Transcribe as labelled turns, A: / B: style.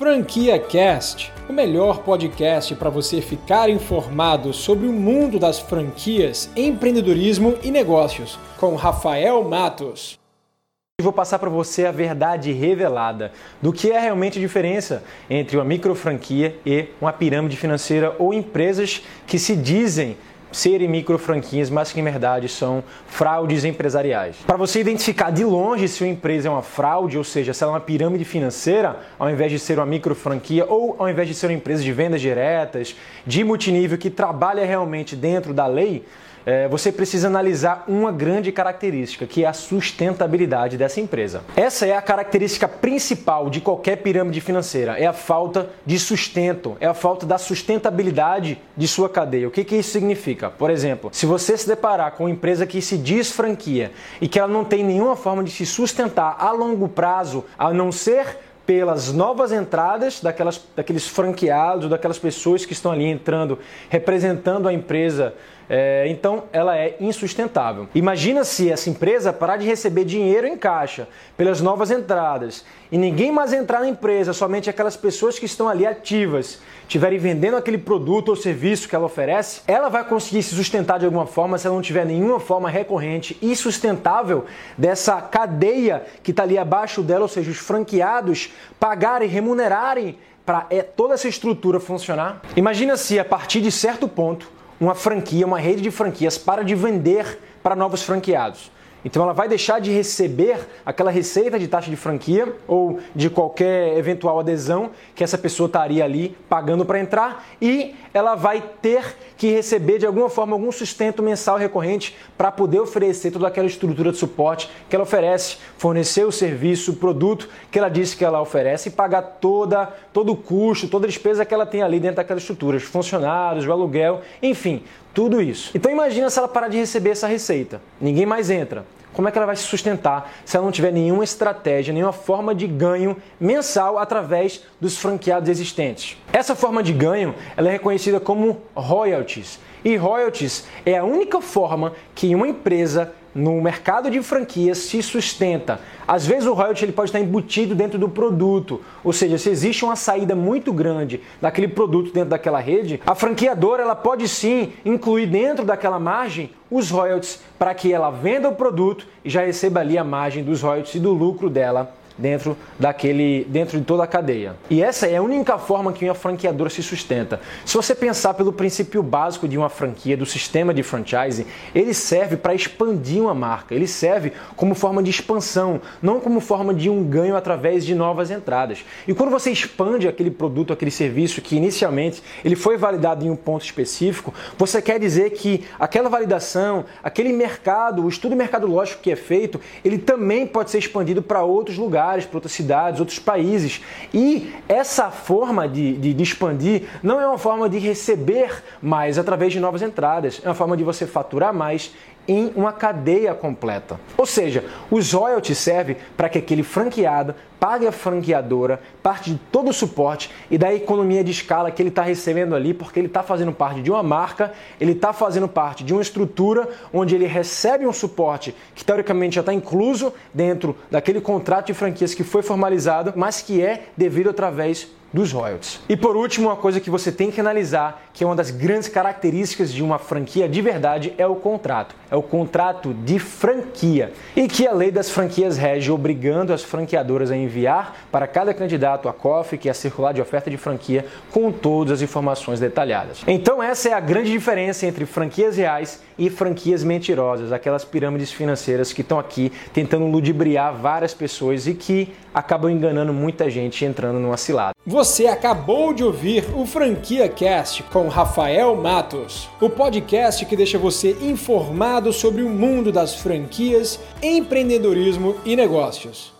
A: Franquia Cast, o melhor podcast para você ficar informado sobre o mundo das franquias, empreendedorismo e negócios, com Rafael Matos.
B: Vou passar para você a verdade revelada do que é realmente a diferença entre uma micro franquia e uma pirâmide financeira ou empresas que se dizem serem micro franquias, mas que em verdade são fraudes empresariais. Para você identificar de longe se uma empresa é uma fraude, ou seja, se ela é uma pirâmide financeira, ao invés de ser uma micro franquia ou ao invés de ser uma empresa de vendas diretas, de multinível que trabalha realmente dentro da lei, é, você precisa analisar uma grande característica, que é a sustentabilidade dessa empresa. Essa é a característica principal de qualquer pirâmide financeira, é a falta de sustento, é a falta da sustentabilidade de sua cadeia. O que, que isso significa? Por exemplo, se você se deparar com uma empresa que se diz franquia e que ela não tem nenhuma forma de se sustentar a longo prazo, a não ser pelas novas entradas daquelas, daqueles franqueados, daquelas pessoas que estão ali entrando, representando a empresa é, então ela é insustentável. Imagina se essa empresa parar de receber dinheiro em caixa pelas novas entradas e ninguém mais entrar na empresa, somente aquelas pessoas que estão ali ativas, estiverem vendendo aquele produto ou serviço que ela oferece, ela vai conseguir se sustentar de alguma forma se ela não tiver nenhuma forma recorrente e sustentável dessa cadeia que está ali abaixo dela, ou seja, os franqueados pagarem, remunerarem para é, toda essa estrutura funcionar. Imagina se a partir de certo ponto uma franquia, uma rede de franquias para de vender para novos franqueados. Então ela vai deixar de receber aquela receita de taxa de franquia ou de qualquer eventual adesão que essa pessoa estaria ali pagando para entrar e ela vai ter que receber de alguma forma algum sustento mensal recorrente para poder oferecer toda aquela estrutura de suporte que ela oferece, fornecer o serviço, o produto que ela disse que ela oferece e pagar toda, todo o custo, toda a despesa que ela tem ali dentro daquelas estruturas, funcionários, o aluguel, enfim, tudo isso. Então imagina se ela parar de receber essa receita. Ninguém mais entra. Como é que ela vai se sustentar se ela não tiver nenhuma estratégia, nenhuma forma de ganho mensal através dos franqueados existentes? Essa forma de ganho ela é reconhecida como royalties. E royalties é a única forma que uma empresa no mercado de franquias se sustenta. Às vezes o royalty ele pode estar embutido dentro do produto, ou seja, se existe uma saída muito grande daquele produto dentro daquela rede, a franqueadora ela pode sim incluir dentro daquela margem os royalties para que ela venda o produto e já receba ali a margem dos royalties e do lucro dela dentro daquele, dentro de toda a cadeia. E essa é a única forma que uma franqueadora se sustenta. Se você pensar pelo princípio básico de uma franquia, do sistema de franchising, ele serve para expandir uma marca, ele serve como forma de expansão, não como forma de um ganho através de novas entradas. E quando você expande aquele produto, aquele serviço que inicialmente ele foi validado em um ponto específico, você quer dizer que aquela validação, aquele mercado, o estudo mercadológico que é feito, ele também pode ser expandido para outros lugares lugares, para outras cidades, outros países. E essa forma de, de, de, expandir não é uma forma de receber mais através de novas entradas, é uma forma de você faturar mais em uma cadeia completa. Ou seja, os royalties servem para que aquele franqueado pague a franqueadora parte de todo o suporte e da economia de escala que ele está recebendo ali, porque ele está fazendo parte de uma marca, ele está fazendo parte de uma estrutura onde ele recebe um suporte que teoricamente já está incluso dentro daquele contrato de franquias que foi formalizado, mas que é devido através dos royalties. E por último, uma coisa que você tem que analisar, que é uma das grandes características de uma franquia de verdade, é o contrato. É o contrato de franquia. E que a lei das franquias rege, obrigando as franqueadoras a enviar para cada candidato a COF, que é a circular de oferta de franquia, com todas as informações detalhadas. Então essa é a grande diferença entre franquias reais e franquias mentirosas, aquelas pirâmides financeiras que estão aqui tentando ludibriar várias pessoas e que acabam enganando muita gente entrando numa cilada.
A: Você acabou de ouvir o Franquia Cast com Rafael Matos, o podcast que deixa você informado sobre o mundo das franquias, empreendedorismo e negócios.